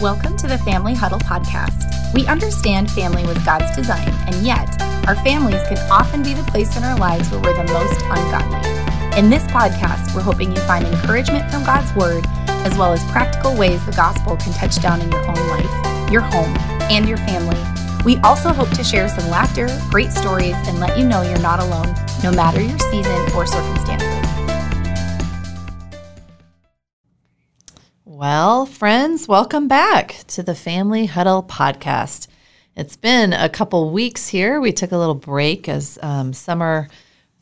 Welcome to the Family Huddle podcast. We understand family was God's design, and yet our families can often be the place in our lives where we're the most ungodly. In this podcast, we're hoping you find encouragement from God's Word, as well as practical ways the gospel can touch down in your own life, your home, and your family. We also hope to share some laughter, great stories, and let you know you're not alone, no matter your season or circumstances. Well, friends, welcome back to the Family Huddle podcast. It's been a couple weeks here. We took a little break as um, summer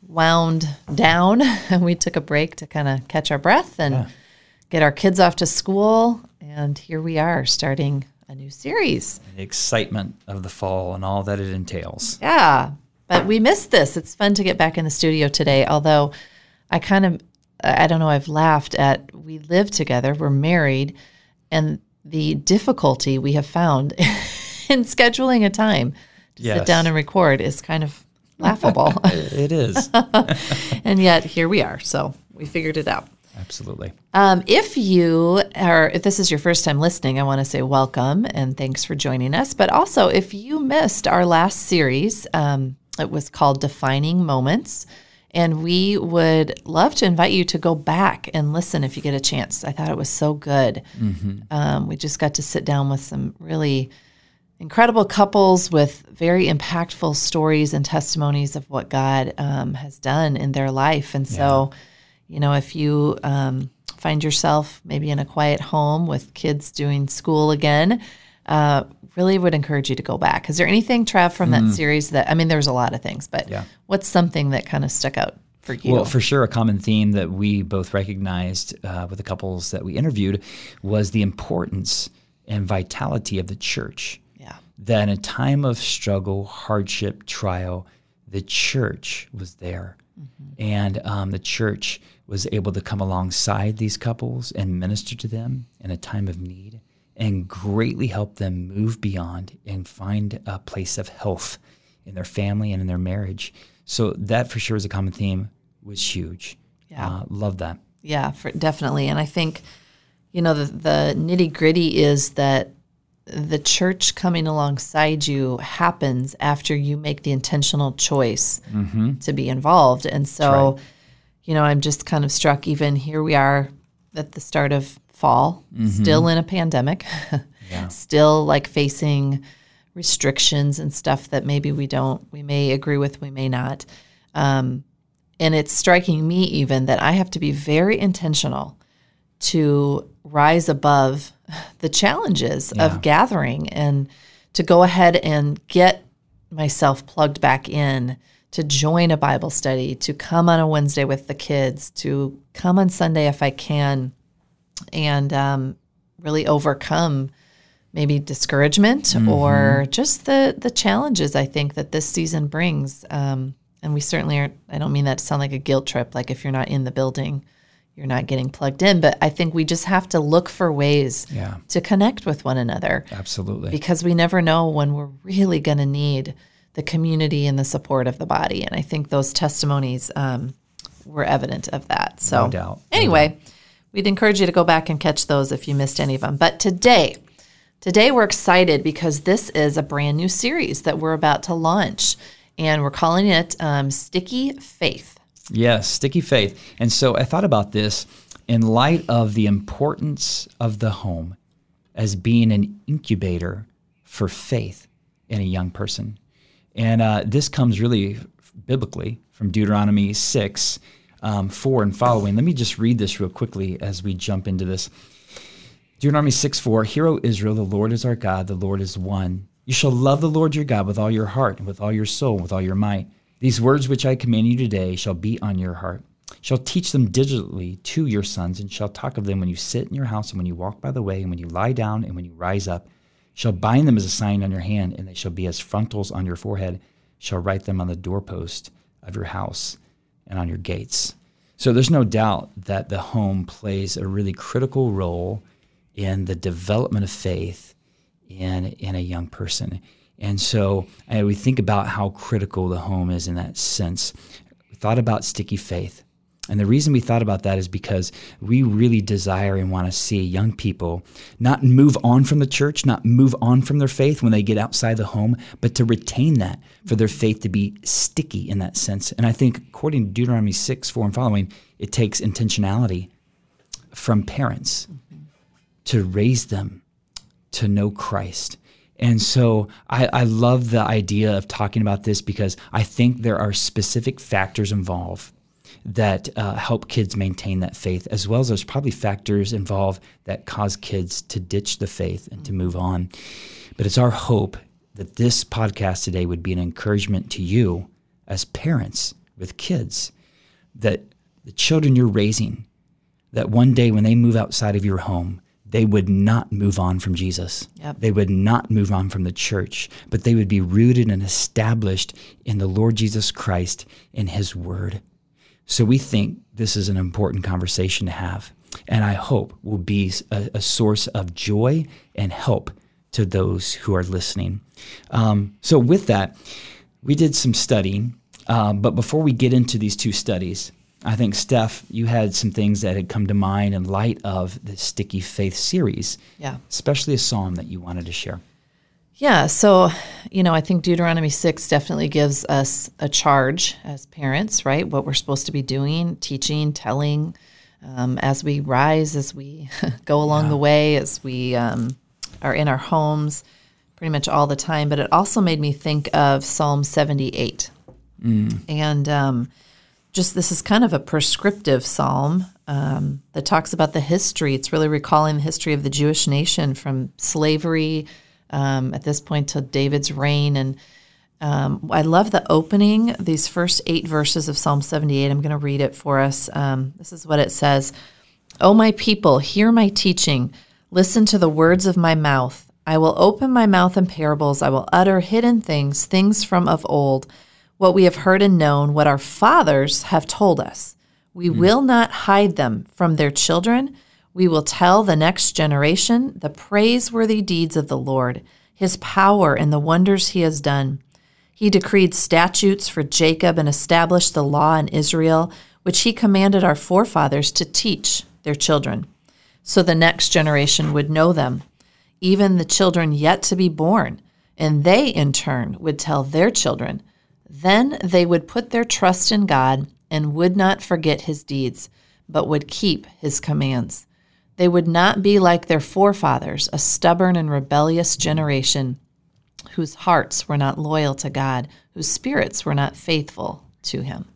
wound down, and we took a break to kind of catch our breath and yeah. get our kids off to school. And here we are starting a new series. The excitement of the fall and all that it entails. Yeah, but we missed this. It's fun to get back in the studio today, although I kind of I don't know, I've laughed at we live together, we're married, and the difficulty we have found in scheduling a time to yes. sit down and record is kind of laughable. it is. and yet here we are. So we figured it out. Absolutely. Um, if you are, if this is your first time listening, I want to say welcome and thanks for joining us. But also, if you missed our last series, um, it was called Defining Moments. And we would love to invite you to go back and listen if you get a chance. I thought it was so good. Mm-hmm. Um, we just got to sit down with some really incredible couples with very impactful stories and testimonies of what God um, has done in their life. And so, you know, if you um, find yourself maybe in a quiet home with kids doing school again, uh, really would encourage you to go back. Is there anything, Trav, from that mm. series that, I mean, there's a lot of things, but yeah. what's something that kind of stuck out for you? Well, for sure, a common theme that we both recognized uh, with the couples that we interviewed was the importance and vitality of the church. Yeah. That in a time of struggle, hardship, trial, the church was there. Mm-hmm. And um, the church was able to come alongside these couples and minister to them in a time of need and greatly help them move beyond and find a place of health in their family and in their marriage. So that for sure is a common theme was huge. Yeah, uh, love that. Yeah, for, definitely. And I think you know the the nitty gritty is that the church coming alongside you happens after you make the intentional choice mm-hmm. to be involved. And so, right. you know, I'm just kind of struck. Even here we are at the start of fall, mm-hmm. still in a pandemic, yeah. still like facing restrictions and stuff that maybe we don't, we may agree with, we may not. Um, and it's striking me even that I have to be very intentional to rise above the challenges yeah. of gathering and to go ahead and get myself plugged back in to join a Bible study, to come on a Wednesday with the kids, to come on Sunday if I can, and um, really overcome maybe discouragement mm-hmm. or just the the challenges I think that this season brings. Um, and we certainly are. I don't mean that to sound like a guilt trip. Like if you're not in the building, you're not getting plugged in. But I think we just have to look for ways yeah. to connect with one another. Absolutely. Because we never know when we're really going to need the community and the support of the body. And I think those testimonies um, were evident of that. So, no doubt. Anyway. No doubt We'd encourage you to go back and catch those if you missed any of them. But today, today we're excited because this is a brand new series that we're about to launch, and we're calling it um, Sticky Faith. Yes, Sticky Faith. And so I thought about this in light of the importance of the home as being an incubator for faith in a young person. And uh, this comes really biblically from Deuteronomy 6 um, 4 and following. Let me just read this real quickly as we jump into this. Deuteronomy 6 4 Hear, O Israel, the Lord is our God, the Lord is one. You shall love the Lord your God with all your heart, and with all your soul, and with all your might. These words which I command you today shall be on your heart. Shall teach them diligently to your sons, and shall talk of them when you sit in your house, and when you walk by the way, and when you lie down, and when you rise up. Shall bind them as a sign on your hand, and they shall be as frontlets on your forehead. Shall write them on the doorpost of your house and on your gates. So there's no doubt that the home plays a really critical role in the development of faith in, in a young person. And so uh, we think about how critical the home is in that sense. We thought about sticky faith. And the reason we thought about that is because we really desire and want to see young people not move on from the church, not move on from their faith when they get outside the home, but to retain that for their faith to be sticky in that sense. And I think, according to Deuteronomy 6, 4 and following, it takes intentionality from parents to raise them to know Christ. And so I, I, love the idea of talking about this because I think there are specific factors involved that uh, help kids maintain that faith, as well as there's probably factors involved that cause kids to ditch the faith and to move on. But it's our hope that this podcast today would be an encouragement to you as parents with kids that the children you're raising, that one day when they move outside of your home, they would not move on from Jesus. Yep. They would not move on from the church, but they would be rooted and established in the Lord Jesus Christ in His Word. So we think this is an important conversation to have, and I hope will be a, a source of joy and help to those who are listening. Um, so with that, we did some studying, um, but before we get into these two studies, I think Steph, you had some things that had come to mind in light of the Sticky Faith series. Yeah. Especially a psalm that you wanted to share. Yeah, so you know, I think Deuteronomy 6 definitely gives us a charge as parents, right? What we're supposed to be doing, teaching, telling um, as we rise, as we go along yeah. the way, as we um, are in our homes, pretty much all the time. But it also made me think of Psalm 78. Mm. And um, just this is kind of a prescriptive psalm um, that talks about the history. It's really recalling the history of the Jewish nation from slavery um, at this point to David's reign. And um, I love the opening, these first eight verses of Psalm 78. I'm going to read it for us. Um, this is what it says O my people, hear my teaching, listen to the words of my mouth. I will open my mouth in parables, I will utter hidden things, things from of old, what we have heard and known, what our fathers have told us. We mm. will not hide them from their children we will tell the next generation the praiseworthy deeds of the Lord, his power and the wonders he has done. He decreed statutes for Jacob and established the law in Israel, which he commanded our forefathers to teach their children, so the next generation would know them, even the children yet to be born, and they in turn would tell their children. Then they would put their trust in God and would not forget his deeds, but would keep his commands. They would not be like their forefathers, a stubborn and rebellious generation whose hearts were not loyal to God, whose spirits were not faithful to Him.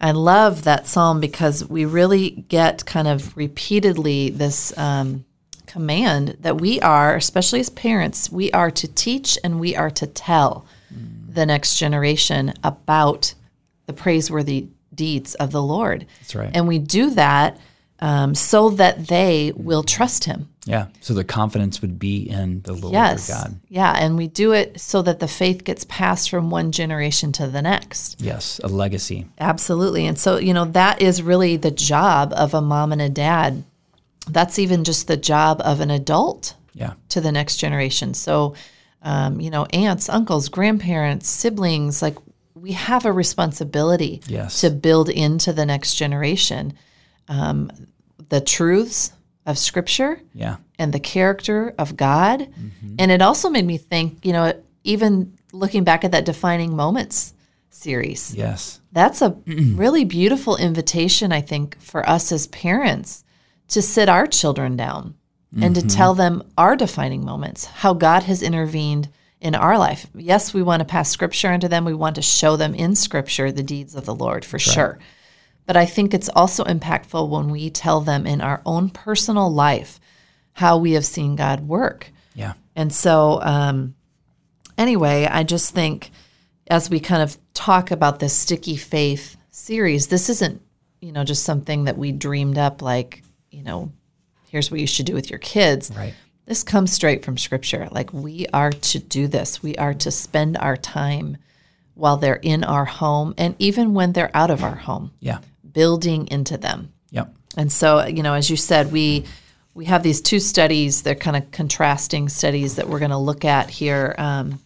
I love that psalm because we really get kind of repeatedly this um, command that we are, especially as parents, we are to teach and we are to tell mm. the next generation about the praiseworthy deeds of the Lord. That's right. And we do that um, so that they will trust him. Yeah. So the confidence would be in the Lord yes. God. Yeah. And we do it so that the faith gets passed from one generation to the next. Yes. A legacy. Absolutely. And so, you know, that is really the job of a mom and a dad. That's even just the job of an adult yeah. to the next generation. So, um, you know, aunts, uncles, grandparents, siblings, like we have a responsibility yes. to build into the next generation um, the truths of Scripture yeah. and the character of God. Mm-hmm. And it also made me think, you know, even looking back at that defining moments series. Yes. That's a really beautiful invitation, I think, for us as parents to sit our children down mm-hmm. and to mm-hmm. tell them our defining moments, how God has intervened in our life. Yes, we want to pass scripture into them. We want to show them in scripture the deeds of the Lord for That's sure. But I think it's also impactful when we tell them in our own personal life how we have seen God work. Yeah. And so, um, anyway, I just think as we kind of talk about this sticky faith series, this isn't, you know, just something that we dreamed up like, you know, here's what you should do with your kids. Right. This comes straight from scripture. Like we are to do this. We are to spend our time while they're in our home and even when they're out of our home. Yeah building into them. Yep. And so, you know, as you said, we we have these two studies. They're kind of contrasting studies that we're going to look at here. Um,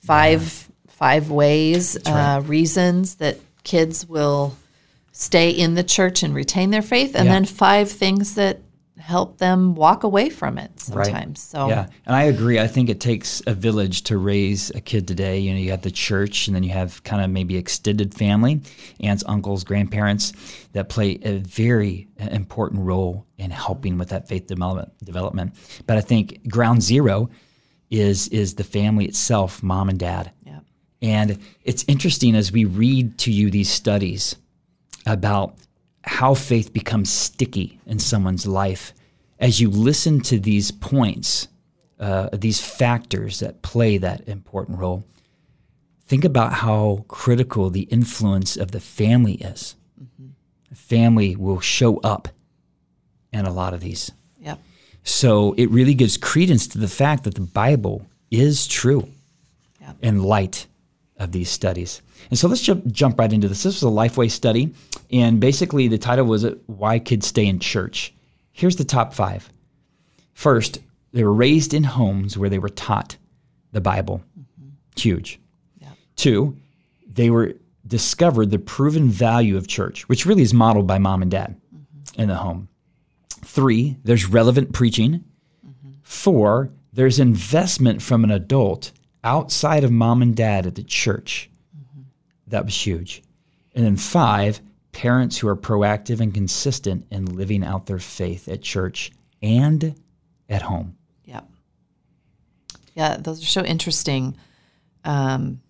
five yeah. five ways, right. uh, reasons that kids will stay in the church and retain their faith, and Yeah. then five things that help them walk away from it sometimes. So Yeah, and I agree. I think it takes a village to raise a kid today. You know, you have the church, and then you have kind of maybe extended family, aunts, uncles, grandparents that play a very uh, important role in helping with that faith development. Development, but I think ground zero is is the family itself, mom and dad. yeah. And it's interesting as we read to you these studies about how faith becomes sticky in someone's life. As you listen to these points, uh, these factors that play that important role, think about how critical the influence of the family is. Family will show up in a lot of these. Yep. So it really gives credence to the fact that the Bible is true Yep. in light of these studies. And so let's jump, jump right into this. This was a Lifeway study, and basically the title was Why Kids Stay in Church. Here's the top five. First, they were raised in homes where they were taught the Bible. Mm-hmm. Huge. Yep. Two, they were discovered the proven value of church, which really is modeled by mom and dad mm-hmm. in the home. Three, there's relevant preaching. Mm-hmm. Four, there's investment from an adult outside of mom and dad at the church. That was huge. And then five, parents who are proactive and consistent in living out their faith at church and at home. Yep. Yeah, those are so interesting. Um,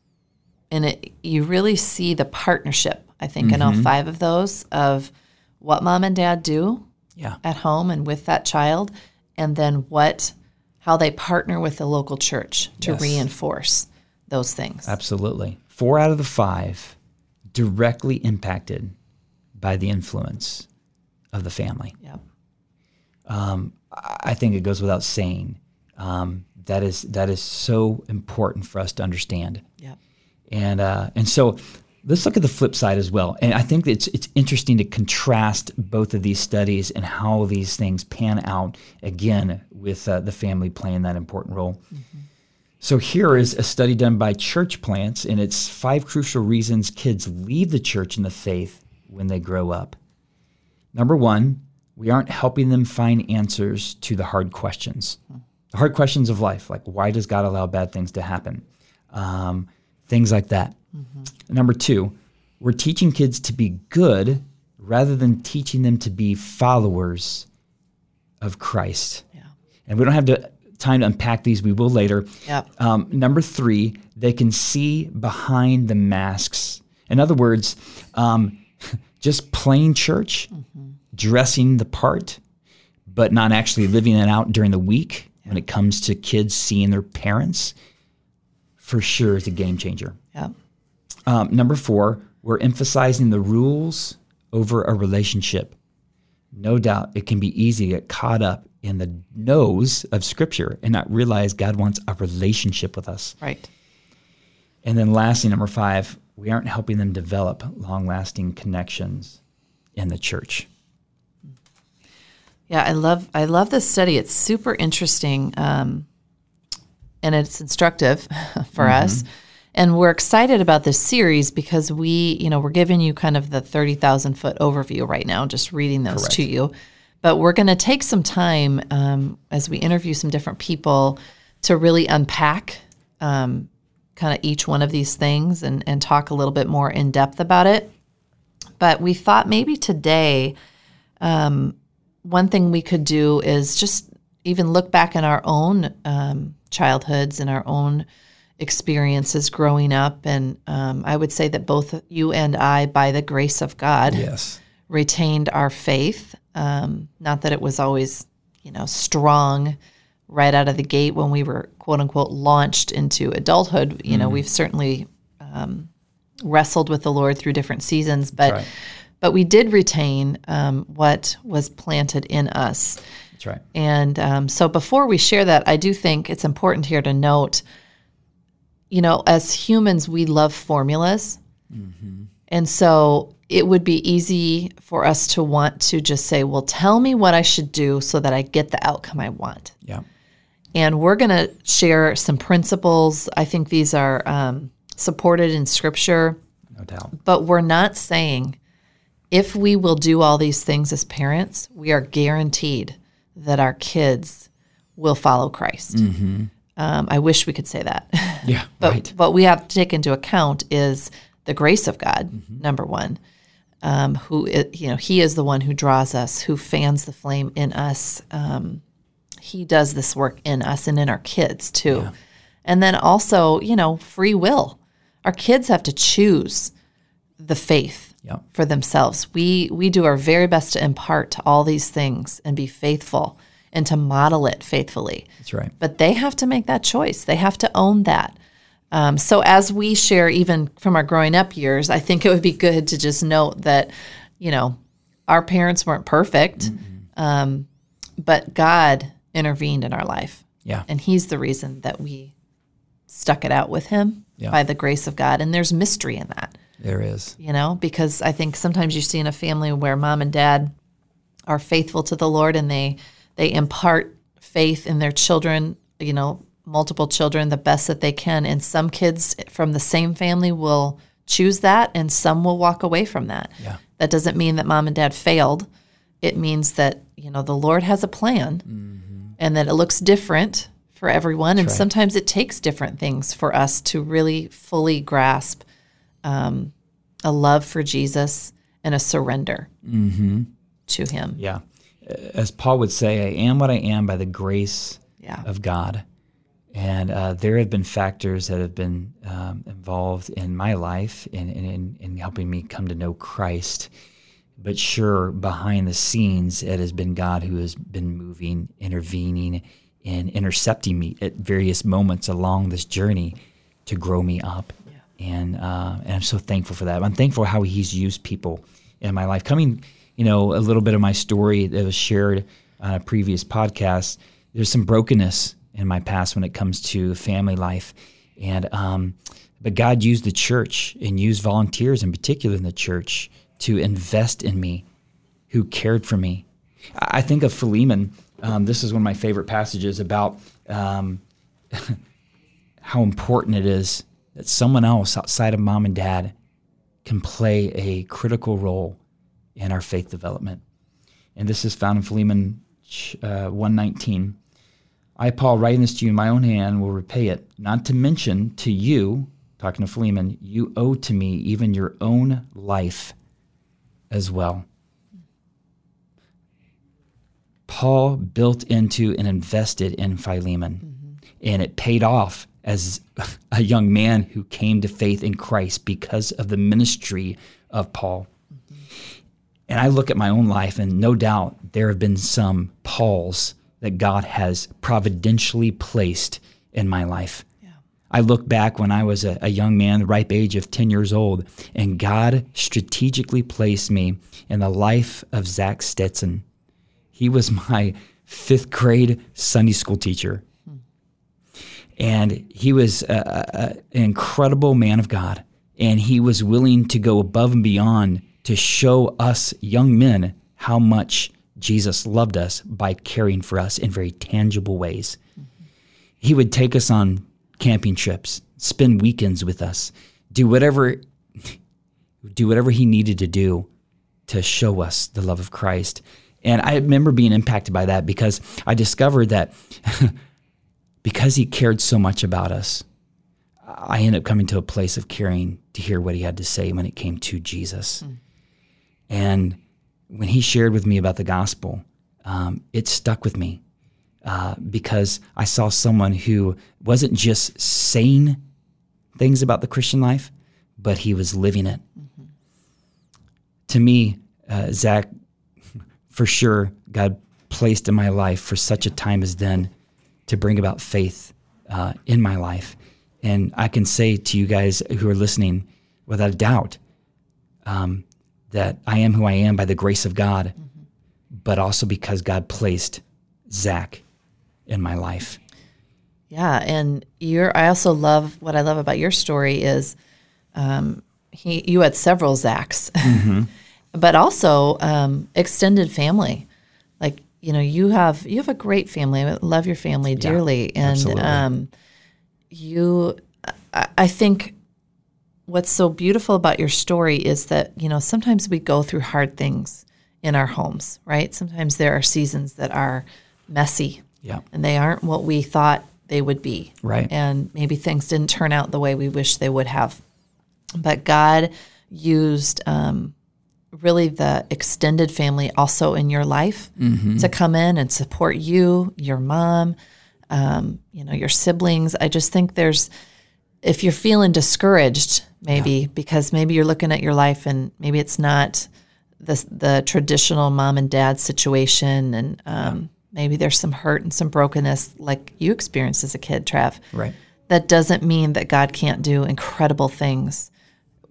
and it, you really see the partnership, I think, in all five of those of what mom and dad do Yeah. at home and with that child, and then what, how they partner with the local church to Yes. reinforce those things. Absolutely. Four out of the five directly impacted by the influence of the family. Yep. I think it goes without saying um, that is that is so important for us to understand. Yep. And uh, and so let's look at the flip side as well. And I think it's it's interesting to contrast both of these studies and how these things pan out again with uh, the family playing that important role. So here is a study done by Church Plants, and it's five crucial reasons kids leave the church and the faith when they grow up. Number one, we aren't helping them find answers to the hard questions, the hard questions of life, like why does God allow bad things to happen, um, things like that. Number two, we're teaching kids to be good rather than teaching them to be followers of Christ. Yeah. And we don't have to, time to unpack these. We will later. Yep. Um, number three, they can see behind the masks. In other words, um, just plain church, dressing the part, but not actually living it out during the week when it comes to kids seeing their parents, for sure is a game changer. Yep. Um, number four, we're emphasizing the rules over a relationship. No doubt it can be easy to get caught up in the nose of Scripture and not realize God wants a relationship with us. Right. And then lastly, number five, we aren't helping them develop long lasting connections in the church. Yeah, I love I love this study. It's super interesting, um, and it's instructive for us. And we're excited about this series because we, you know, we're giving you kind of the thirty thousand foot overview right now, just reading those to you. But we're going to take some time um, as we interview some different people to really unpack um, kind of each one of these things and and talk a little bit more in depth about it. But we thought maybe today one thing we could do is just even look back in our own um, childhoods and our own experiences growing up. And um, I would say that both you and I, by the grace of God, Yes. retained our faith. Um, not that it was always, you know, strong right out of the gate when we were quote unquote launched into adulthood. You know, we've certainly um, wrestled with the Lord through different seasons, but right. but we did retain um, what was planted in us. That's right. And um, so before we share that, I do think it's important here to note, you know, as humans, we love formulas. And so it would be easy for us to want to just say, well, tell me what I should do so that I get the outcome I want. Yeah. And we're going to share some principles. I think these are um, supported in scripture, No doubt. but we're not saying if we will do all these things as parents, we are guaranteed that our kids will follow Christ. Um, I wish we could say that. Yeah, but right. what we have to take into account is the grace of God, number one. Um, who you know, He is the one who draws us, who fans the flame in us. Um, he does this work in us and in our kids too. And then also, you know, free will. Our kids have to choose the faith Yeah. for themselves. We we do our very best to impart to all these things and be faithful and to model it faithfully. That's right. But they have to make that choice. They have to own that. Um, so as we share, even from our growing up years, I think it would be good to just note that, you know, our parents weren't perfect, um, but God intervened in our life, Yeah. and He's the reason that we stuck it out with Him Yeah. by the grace of God. And there's mystery in that There is. you know, because I think sometimes you see in a family where mom and dad are faithful to the Lord and they they impart faith in their children, you know, multiple children the best that they can. And some kids from the same family will choose that and some will walk away from that. Yeah. That doesn't mean that mom and dad failed. It means that, you know, the Lord has a plan and that it looks different for everyone. And right. sometimes it takes different things for us to really fully grasp um, a love for Jesus and a surrender to Him. Yeah. As Paul would say, I am what I am by the grace Yeah. of God. And uh, there have been factors that have been um, involved in my life in, in, in, in helping me come to know Christ. But sure, behind the scenes, it has been God who has been moving, intervening, and intercepting me at various moments along this journey to grow me up. And, uh, and I'm so thankful for that. I'm thankful how He's used people in my life. Coming, you know, a little bit of my story that was shared on a previous podcast, there's some brokenness in my past when it comes to family life. And, um, but God used the church and used volunteers in particular in the church to invest in me, who cared for me. I I think of Philemon. Um, this is one of my favorite passages about um, how important it is that someone else outside of mom and dad can play a critical role in our faith development. And this is found in Philemon uh, 119. I, Paul, writing this to you in my own hand, will repay it, not to mention to you, talking to Philemon, you owe to me even your own life as well. Paul built into and invested in Philemon, and it paid off as a young man who came to faith in Christ because of the ministry of Paul. And I look at my own life, and no doubt there have been some Pauls that God has providentially placed in my life. I look back when I was a, a young man, the ripe age of 10 years old, and God strategically placed me in the life of Zach Stetson. He was my fifth grade Sunday school teacher. And he was a, a, an incredible man of God. And he was willing to go above and beyond to show us young men how much Jesus loved us by caring for us in very tangible ways. He would take us on camping trips, spend weekends with us, do whatever do whatever he needed to do to show us the love of Christ. And I remember being impacted by that because I discovered that because he cared so much about us, I ended up coming to a place of caring to hear what he had to say when it came to Jesus. Mm. And when he shared with me about the gospel, um, it stuck with me uh, because I saw someone who wasn't just saying things about the Christian life, but he was living it. To me, uh, Zach, for sure, God placed in my life for such a time as then to bring about faith uh, in my life. And I can say to you guys who are listening, without a doubt, um, that I am who I am by the grace of God, but also because God placed Zach in my life. Yeah, and you're. I also love what I love about your story is, um, he you had several Zachs, but also um, extended family. Like you know, you have you have a great family. I love your family dearly, and um, you. I, I think what's so beautiful about your story is that, you know, sometimes we go through hard things in our homes, right? Sometimes there are seasons that are messy Yeah. and they aren't what we thought they would be. Right. And maybe things didn't turn out the way we wish they would have. But God used um, really the extended family also in your life to come in and support you, your mom, um, you know, your siblings. I just think there's, if you're feeling discouraged, maybe because maybe you're looking at your life and maybe it's not the the traditional mom and dad situation, and um, maybe there's some hurt and some brokenness like you experienced as a kid, Trav. Right. That doesn't mean that God can't do incredible things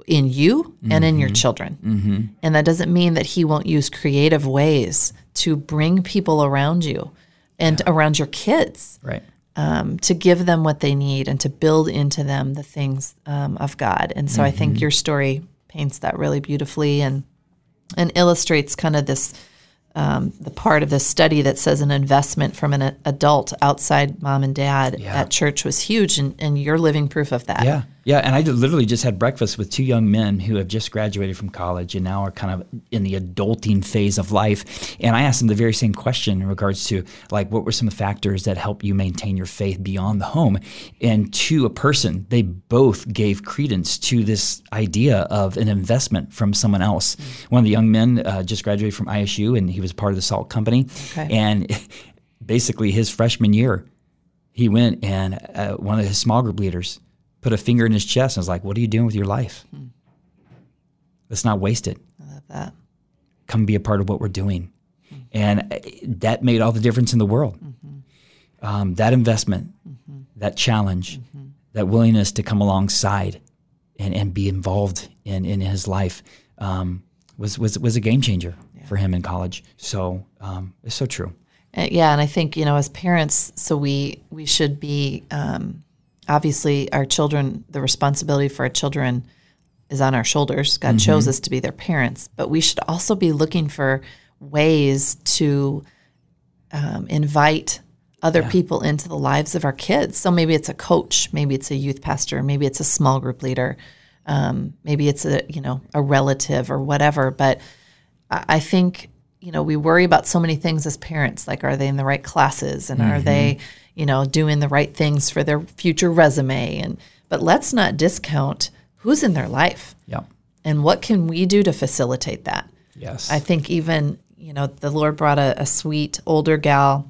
in you and in your children. And that doesn't mean that He won't use creative ways to bring people around you and around your kids Right. Um, to give them what they need and to build into them the things um, of God. And so I think your story paints that really beautifully and and illustrates kind of this um, the part of this study that says an investment from an adult outside mom and dad Yeah. at church was huge, and, and you're living proof of that. Yeah, yeah, and I literally just had breakfast with two young men who have just graduated from college and now are kind of in the adulting phase of life. And I asked them the very same question in regards to like what were some factors that help you maintain your faith beyond the home. And to a person, they both gave credence to this idea of an investment from someone else. One of the young men uh, just graduated from ISU and he was part of the Salt Company, Okay. and basically his freshman year he went and uh, one of his small group leaders put a finger in his chest and was like, "What are you doing with your life? Let's not waste it. I love that. Come be a part of what we're doing." And uh, that made all the difference in the world. Um, that investment, that challenge, that willingness to come alongside and, and be involved in, in his life um, was, was was a game changer for him in college. So um, it's so true. Uh, yeah, and I think you know, as parents, so we we should be um, obviously our children. The responsibility for our children is on our shoulders. God chose us to be their parents, but we should also be looking for ways to um, invite other people into the lives of our kids. So maybe it's a coach, maybe it's a youth pastor, maybe it's a small group leader, um, maybe it's a you know a relative or whatever. But I I think you know we worry about so many things as parents, like are they in the right classes and are they you know doing the right things for their future resume and but let's not discount who's in their life Yeah. and what can we do to facilitate that. Yes. I think even you know the Lord brought a, a sweet older gal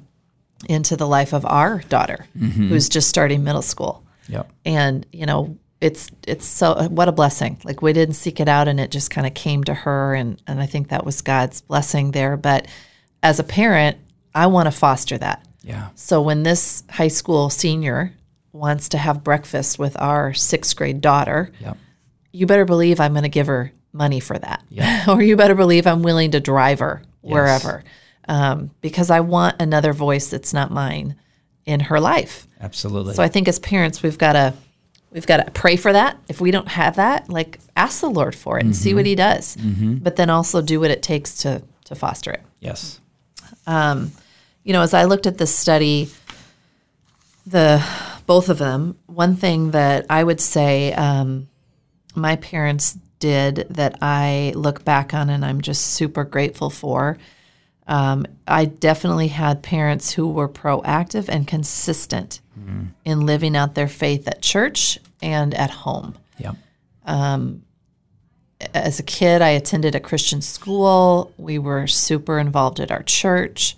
into the life of our daughter mm-hmm. who's just starting middle school, yep. and you know it's it's so what a blessing. Like we didn't seek it out, and it just kind of came to her, and and I think that was God's blessing there. But as a parent, I want to foster that. Yeah. So when this high school senior wants to have breakfast with our sixth grade daughter, Yep. you better believe I'm going to give her money for that. Yeah. or you better believe I'm willing to drive her wherever um, because I want another voice that's not mine in her life. Absolutely. So I think as parents, we've got to we've got to pray for that. If we don't have that, like ask the Lord for it and see what mm-hmm. He does. Mm-hmm. But then also do what it takes to to foster it yes. Um, you know, as I looked at this study, the both of them, one thing that I would say um, my parents did that I look back on and I'm just super grateful for. Um, I definitely had parents who were proactive and consistent in living out their faith at church and at home Yep. as a kid, I attended a Christian school. We were super involved at our church.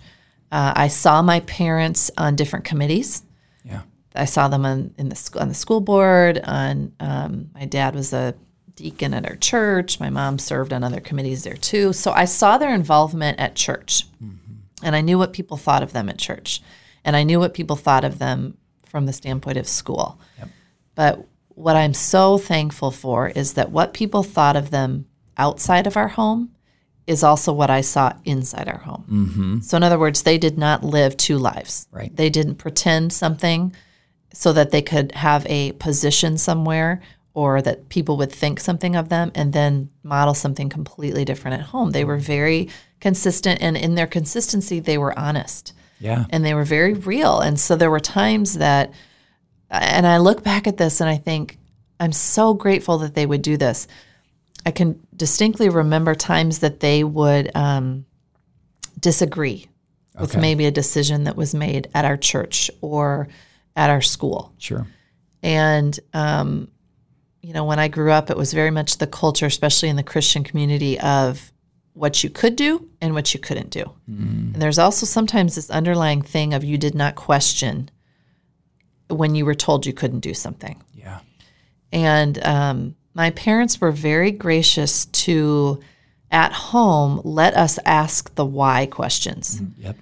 Uh, I saw my parents on different committees. Yeah. I saw them on in the sc- on the school board. On um, my dad was a deacon at our church. My mom served on other committees there too. So I saw their involvement at church, and I knew what people thought of them at church, and I knew what people thought of them from the standpoint of school. But what I'm so thankful for is that what people thought of them outside of our home is also what I saw inside our home. Mm-hmm. So, in other words, they did not live two lives. Right. They didn't pretend something so that they could have a position somewhere or that people would think something of them and then model something completely different at home. They were very consistent, and in their consistency, they were honest Yeah. and they were very real. And so there were times that, and I look back at this and I think, I'm so grateful that they would do this. I can distinctly remember times that they would um, disagree with Okay. maybe a decision that was made at our church or at our school. Sure. And, um, you know, when I grew up, it was very much the culture, especially in the Christian community, of what you could do and what you couldn't do. And there's also sometimes this underlying thing of you did not question when you were told you couldn't do something. Yeah. And um, my parents were very gracious to, at home, let us ask the why questions. Yep.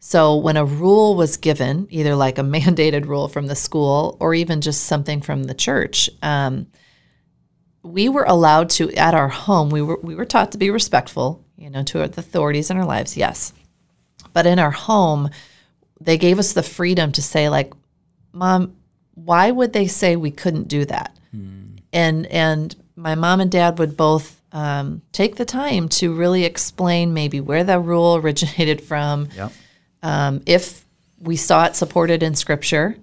So when a rule was given, either like a mandated rule from the school or even just something from the church, um, we were allowed to at our home. We were we were taught to be respectful, you know, to the authorities in our lives. Yes, but in our home, they gave us the freedom to say, like, "Mom, why would they say we couldn't do that?" And and my mom and dad would both um, take the time to really explain maybe where that rule originated from Yep. um, if we saw it supported in scripture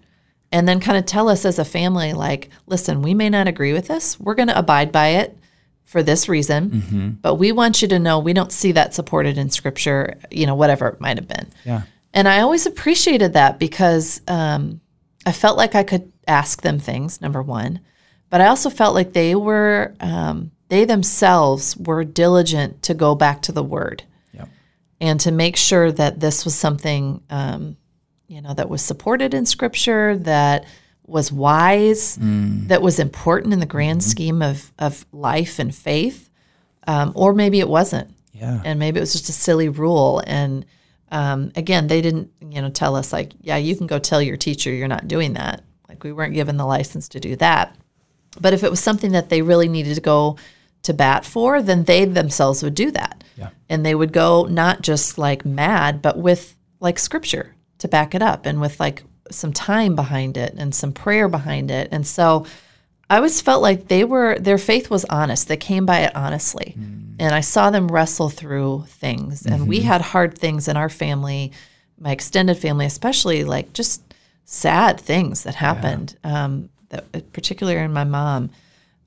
and then kind of tell us as a family like listen we may not agree with this we're going to abide by it for this reason but we want you to know we don't see that supported in scripture you know whatever it might have been Yeah. and i always appreciated that because um, i felt like i could ask them things number one but i also felt like they were um, they themselves were diligent to go back to the word. Yep. and to make sure that this was something um, you know that was supported in scripture that was wise that was important in the grand scheme of, of life and faith. Um, or maybe it wasn't. Yeah. and maybe it was just a silly rule. And um, again they didn't you know tell us like yeah you can go tell your teacher you're not doing that. Like we weren't given the license to do that but if it was something that they really needed to go to bat for then they themselves would do that. Yeah. and they would go not just like mad but with like scripture to back it up and with like some time behind it and some prayer behind it. And so i always felt like they were their faith was honest. They came by it honestly. And i saw them wrestle through things. And we had hard things in our family my extended family especially like just sad things that happened. Um, that particularly in my mom.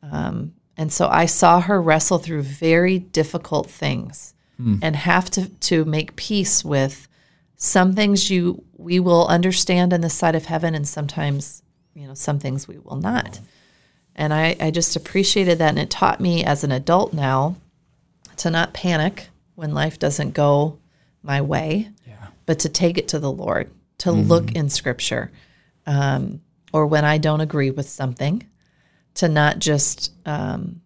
Um, and so I saw her wrestle through very difficult things and have to, to make peace with some things you we will understand on this side of heaven and sometimes you know some things we will not. And I, I just appreciated that and it taught me as an adult now to not panic when life doesn't go my way Yeah. but to take it to the Lord, to look in Scripture, um, or when I don't agree with something, to not just um,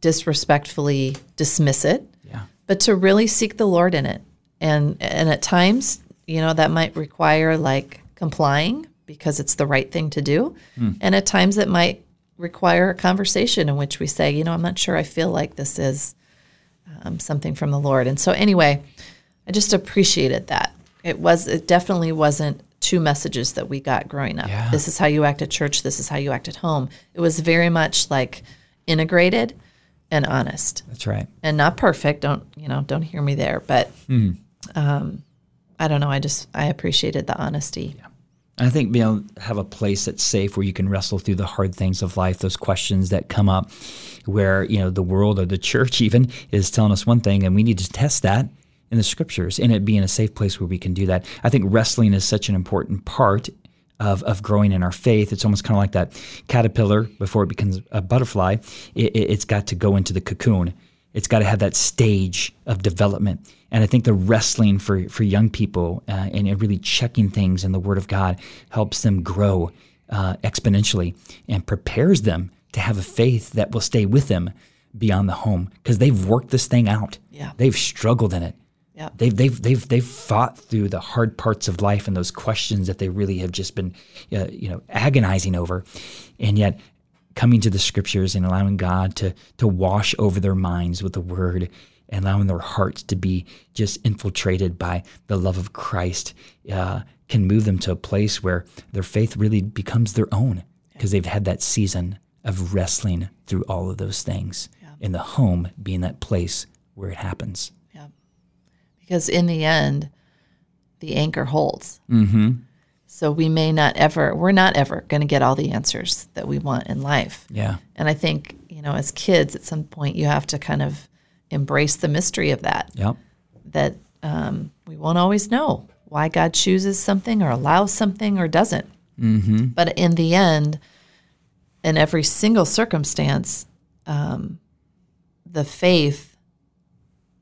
disrespectfully dismiss it, Yeah. but to really seek the Lord in it. And and at times, you know, that might require like complying because it's the right thing to do, and at times it might require a conversation in which we say, you know, I'm not sure I feel like this is um, something from the Lord. And so, anyway, I just appreciated that. It was, it definitely wasn't two messages that we got growing up. Yeah. This is how you act at church. This is how you act at home. It was very much like integrated and honest That's right. and not perfect. Don't, you know, don't hear me there, but, um, I don't know. I just, I appreciated the honesty. And I think being able to have a place that's safe where you can wrestle through the hard things of life, those questions that come up where, you know, the world or the church even is telling us one thing and we need to test that in the scriptures and it being a safe place where we can do that. I think wrestling is such an important part of, of growing in our faith. It's almost kind of like that caterpillar before it becomes a butterfly. It, it, it's got to go into the cocoon. It's got to have that stage of development. And I think the wrestling for, for young people uh, and, and really checking things in the Word of God helps them grow uh, exponentially and prepares them to have a faith that will stay with them beyond the home because they've worked this thing out. Yeah. They've struggled in it. Yep. They've, they've, they've, they've fought through the hard parts of life and those questions that they really have just been, uh, you know, agonizing over. And yet coming to the scriptures and allowing God to, to wash over their minds with the word and allowing their hearts to be just infiltrated by the love of Christ uh, can move them to a place where their faith really becomes their own because they've had that season of wrestling through all of those things. And the home being that place where it happens. Because in the end, the anchor holds. Mm-hmm. So we may not ever, we're not ever going to get all the answers that we want in life. Yeah. And I think, you know, as kids, at some point, you have to kind of embrace the mystery of that, Yep. that um, we won't always know why God chooses something or allows something or doesn't. Mm-hmm. But in the end, in every single circumstance, um, the faith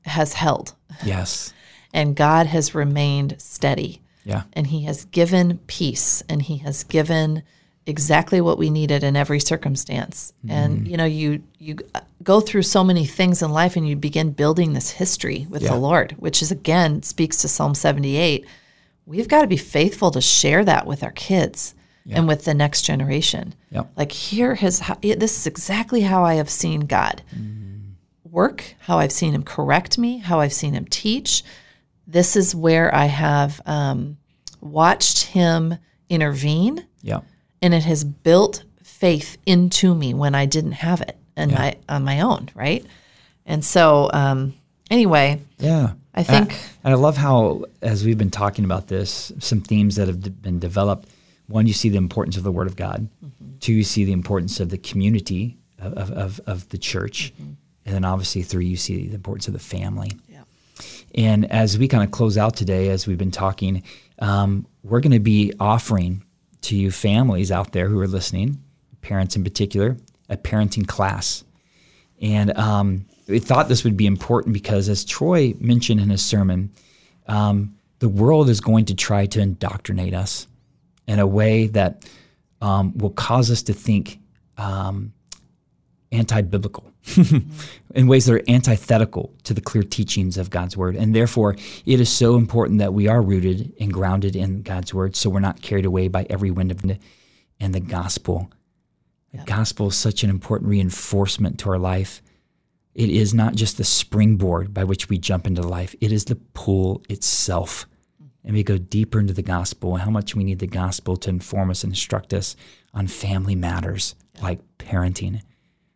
has held Yes. And God has remained steady. Yeah. and he has given peace and he has given exactly what we needed in every circumstance. Mm-hmm. And you know you you go through so many things in life and you begin building this history with Yeah. the lord which is again speaks to psalm 78 we've got to be faithful to share that with our kids and with the next generation. Yep. like here has how, this is exactly how i have seen god mm-hmm. work how i've seen him correct me how i've seen him teach this is where I have um, watched him intervene, Yep. and it has built faith into me when I didn't have it and my on my own, right? And so, um, anyway, Yeah. I think- And I, love how, as we've been talking about this, some themes that have d- been developed. One, you see the importance of the Word of God. Two, you see the importance of the community of, of, of, of the church. And then obviously, three, you see the importance of the family. And as we kind of close out today, as we've been talking, um, we're going to be offering to you families out there who are listening, parents in particular, a parenting class. And um, we thought this would be important because, as Troy mentioned in his sermon, um, the world is going to try to indoctrinate us in a way that um, will cause us to think um, anti biblical in ways that are antithetical to the clear teachings of God's word. And therefore, it is so important that we are rooted and grounded in God's word so we're not carried away by every wind of and the gospel. The gospel is such an important reinforcement to our life. It is not just the springboard by which we jump into life, it is the pool itself. And we go deeper into the gospel and how much we need the gospel to inform us and instruct us on family matters like parenting.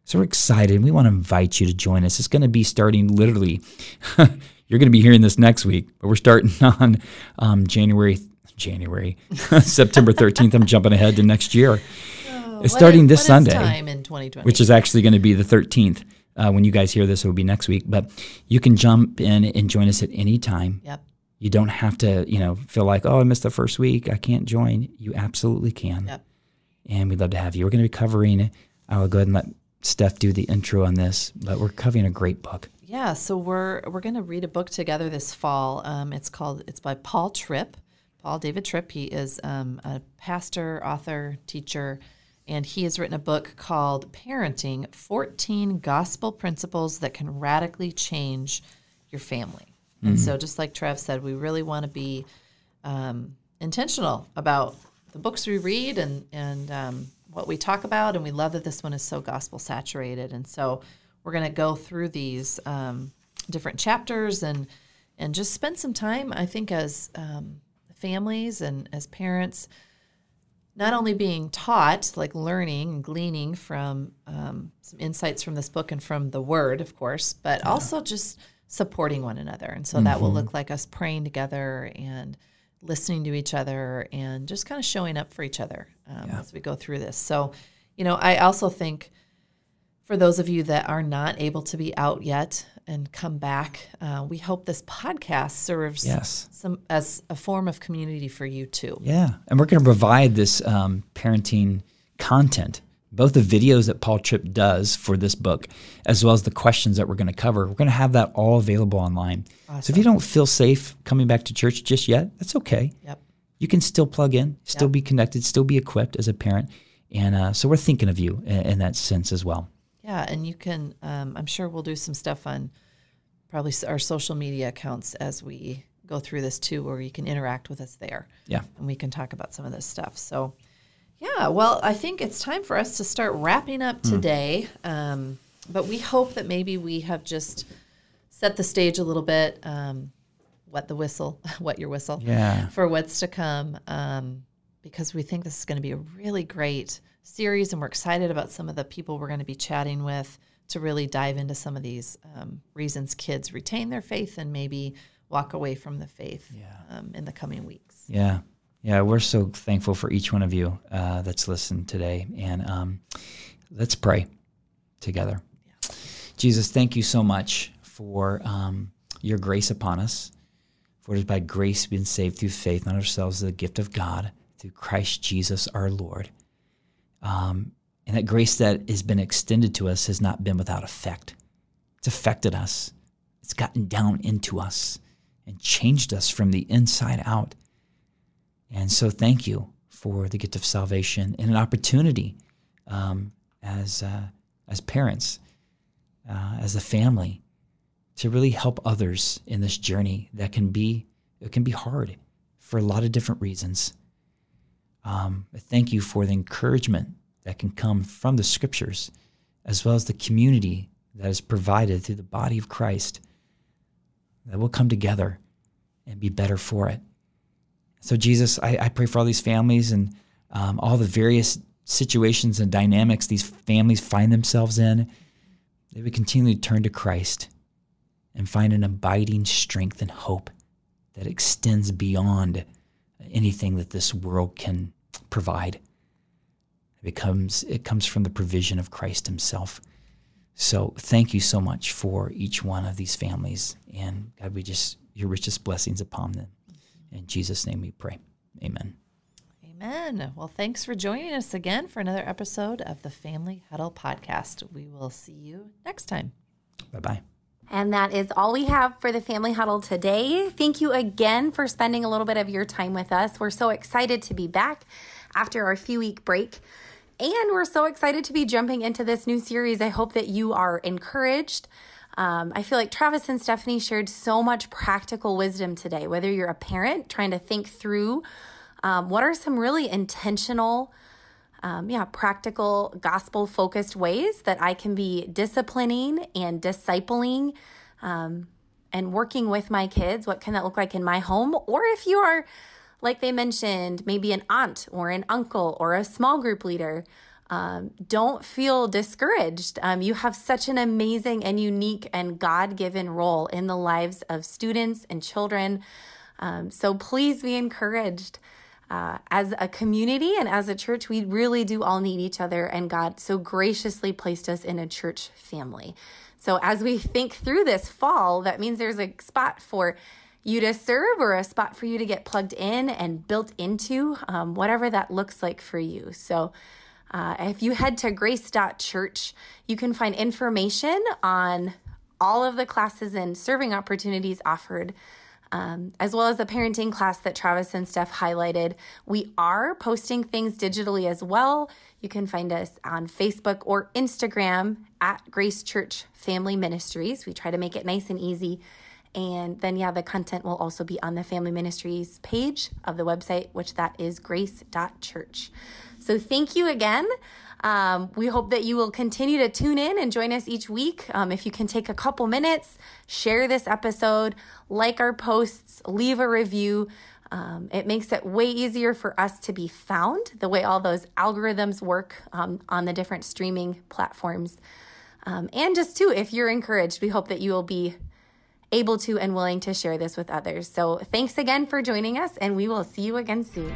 So we're excited. We want to invite you to join us. It's going to be starting literally. you're going to be hearing this next week, but we're starting on um, January, January, September 13th. I'm jumping ahead to next year. it's starting this Sunday time in 2020, which is actually going to be the 13th. Uh, when you guys hear this, it will be next week. But you can jump in and join us at any time. yep, You don't have to, you know, feel like, oh, I missed the first week. I can't join. You absolutely can. yep. And we'd love to have you. We're going to be covering, I will go ahead and let Steph do the intro on this, but we're covering a great book. Yeah, so we're we're going to read a book together this fall. Um, it's called it's by Paul Tripp, Paul David Tripp. He is um, a pastor, author, teacher, and he has written a book called "Parenting: 14 Gospel Principles That Can Radically Change Your Family." And so, just like Trev said, we really want to be um, intentional about the books we read and and um, what we talk about, and we love that this one is so gospel saturated. And so we're going to go through these um, different chapters and and just spend some time. I think as um, families and as parents, not only being taught, like learning and gleaning from um, some insights from this book and from the Word, of course, but also just supporting one another. And so that will look like us praying together and listening to each other and just kind of showing up for each other um, as we go through this. So, you know, I also think for those of you that are not able to be out yet and come back, uh, we hope this podcast serves Yes. some as a form of community for you too. Yeah. And we're going to provide this um, parenting content, both the videos that Paul Tripp does for this book, as well as the questions that we're going to cover. We're going to have that all available online. So if you don't feel safe coming back to church just yet, that's okay. Yep. You can still plug in, still be connected, still be equipped as a parent. And uh, so we're thinking of you in, in that sense as well. Yeah, and you can. Um, I'm sure we'll do some stuff on probably our social media accounts as we go through this too, where you can interact with us there. Yeah. and we can talk about some of this stuff. So, yeah, well, I think it's time for us to start wrapping up today. Um, but we hope that maybe we have just set the stage a little bit. Um, wet the whistle, wet your whistle Yeah. for what's to come um, because we think this is going to be a really great series and we're excited about some of the people we're going to be chatting with to really dive into some of these um, reasons kids retain their faith and maybe walk away from the faith um, in the coming weeks. Yeah. Yeah, we're so thankful for each one of you uh, that's listened today. And um, let's pray together. Jesus, thank you so much for um, your grace upon us. For it is by grace we've been saved through faith, not ourselves, the gift of God, through Christ Jesus our Lord. Um, and that grace that has been extended to us has not been without effect. It's affected us, it's gotten down into us and changed us from the inside out. And so, thank you for the gift of salvation and an opportunity um, as, uh, as parents, uh, as a family, to really help others in this journey that can be it can be hard for a lot of different reasons. Um, thank you for the encouragement that can come from the scriptures, as well as the community that is provided through the body of Christ, that will come together and be better for it. So, Jesus, I, I pray for all these families and um, all the various situations and dynamics these families find themselves in. They would continually turn to Christ and find an abiding strength and hope that extends beyond anything that this world can provide. It becomes it comes from the provision of Christ himself. So thank you so much for each one of these families and God we just your richest blessings upon them. In Jesus name we pray. Amen. Amen. Well, thanks for joining us again for another episode of the Family Huddle podcast. We will see you next time. Bye-bye. And that is all we have for the Family Huddle today. Thank you again for spending a little bit of your time with us. We're so excited to be back after our few week break. And we're so excited to be jumping into this new series. I hope that you are encouraged. Um, I feel like Travis and Stephanie shared so much practical wisdom today, whether you're a parent trying to think through um, what are some really intentional, um, yeah, practical, gospel focused ways that I can be disciplining and discipling um, and working with my kids. What can that look like in my home? Or if you are like they mentioned, maybe an aunt or an uncle or a small group leader. Um, don't feel discouraged. Um, you have such an amazing and unique and God given role in the lives of students and children. Um, so please be encouraged. Uh, as a community and as a church, we really do all need each other, and God so graciously placed us in a church family. So, as we think through this fall, that means there's a spot for you to serve or a spot for you to get plugged in and built into, um, whatever that looks like for you. So, uh, if you head to grace.church, you can find information on all of the classes and serving opportunities offered. Um, as well as the parenting class that Travis and Steph highlighted. We are posting things digitally as well. You can find us on Facebook or Instagram at Grace Church Family Ministries. We try to make it nice and easy and then, yeah, the content will also be on the Family Ministries page of the website, which that is grace.church. So thank you again. Um, we hope that you will continue to tune in and join us each week. Um, if you can take a couple minutes, share this episode, like our posts, leave a review. Um, it makes it way easier for us to be found the way all those algorithms work um, on the different streaming platforms. Um, and just too, if you're encouraged, we hope that you will be able to and willing to share this with others. So thanks again for joining us, and we will see you again soon.